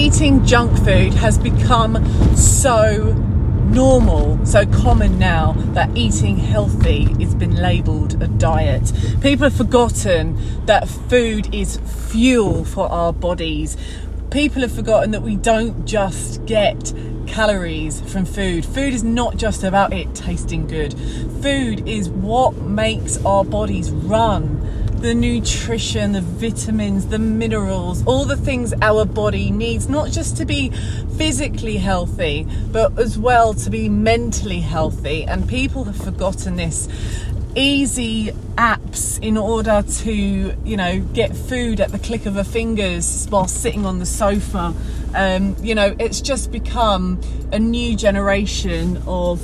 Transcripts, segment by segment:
eating junk food has become so normal, so common now that eating healthy has been labelled a diet. People have forgotten that food is fuel for our bodies. People have forgotten that we don't just get calories from food. Food is not just about it tasting good. Food is what makes our bodies run the nutrition, the vitamins, the minerals, all the things our body needs, not just to be physically healthy, but as well to be mentally healthy. And people have forgotten this. Easy apps in order to, you know, get food at the click of a fingers while sitting on the sofa. Um, you know, it's just become a new generation of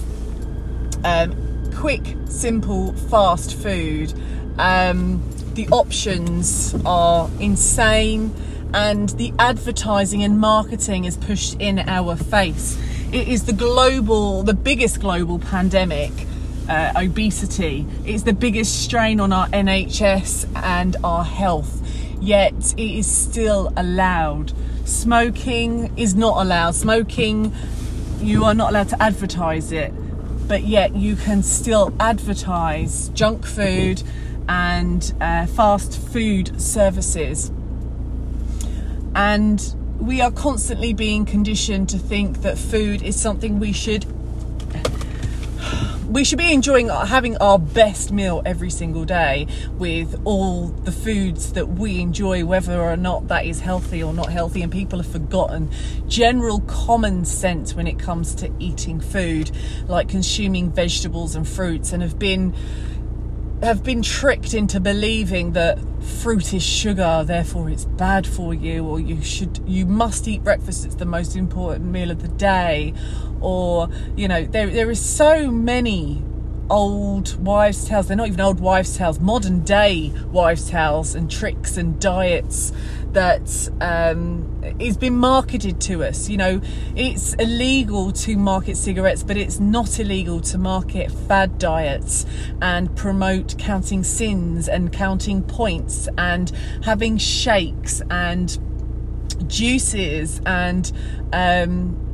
um, quick, simple, fast food. Um, the options are insane and the advertising and marketing is pushed in our face. It is the global, the biggest global pandemic, uh, obesity. It's the biggest strain on our NHS and our health, yet it is still allowed. Smoking is not allowed. Smoking, you are not allowed to advertise it, but yet you can still advertise junk food and uh, fast food services. And we are constantly being conditioned to think that food is something we should we should be enjoying having our best meal every single day with all the foods that we enjoy whether or not that is healthy or not healthy and people have forgotten general common sense when it comes to eating food like consuming vegetables and fruits and have been have been tricked into believing that fruit is sugar therefore it's bad for you or you should you must eat breakfast it's the most important meal of the day or you know there there is so many old wives' tales. They're not even old wives' tales, modern day wives' tales and tricks and diets that um, being marketed to us. You know, it's illegal to market cigarettes, but it's not illegal to market fad diets and promote counting syns and counting points and having shakes and juices and um,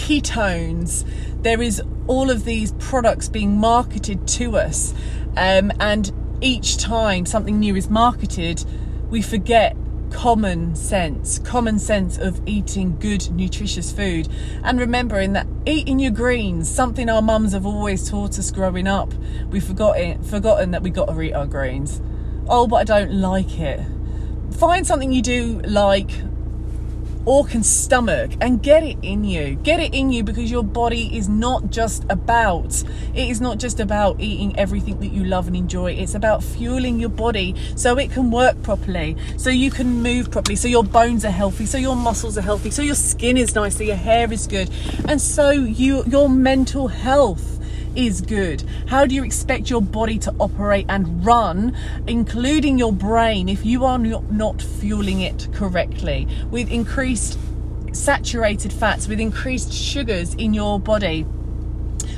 ketones. There is all of these products being marketed to us, um, and each time something new is marketed, we forget common sense, common sense of eating good, nutritious food, and remembering that eating your greens, something our mums have always taught us growing up. We've forgotten forgotten that we got to eat our greens. Oh, but I don't like it. Find something you do like or can stomach and get it in you. Get it in you because your body is not just about it is not just about eating everything that you love and enjoy. It's about fueling your body so it can work properly, so you can move properly, so your bones are healthy, so your muscles are healthy, so your skin is nice, so your hair is good, and so you your mental health is good? How do you expect your body to operate and run, including your brain, if you are not fueling it correctly with increased saturated fats, with increased sugars in your body?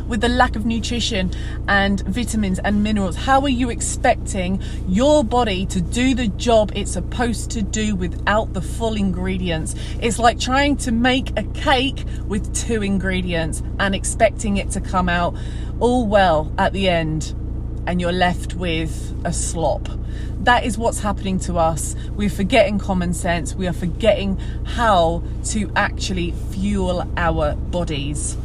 With the lack of nutrition and vitamins and minerals? How are you expecting your body to do the job it's supposed to do without the full ingredients? It's like trying to make a cake with two ingredients and expecting it to come out all well at the end and you're left with a slop. That is what's happening to us. We're forgetting common sense. We are forgetting how to actually fuel our bodies.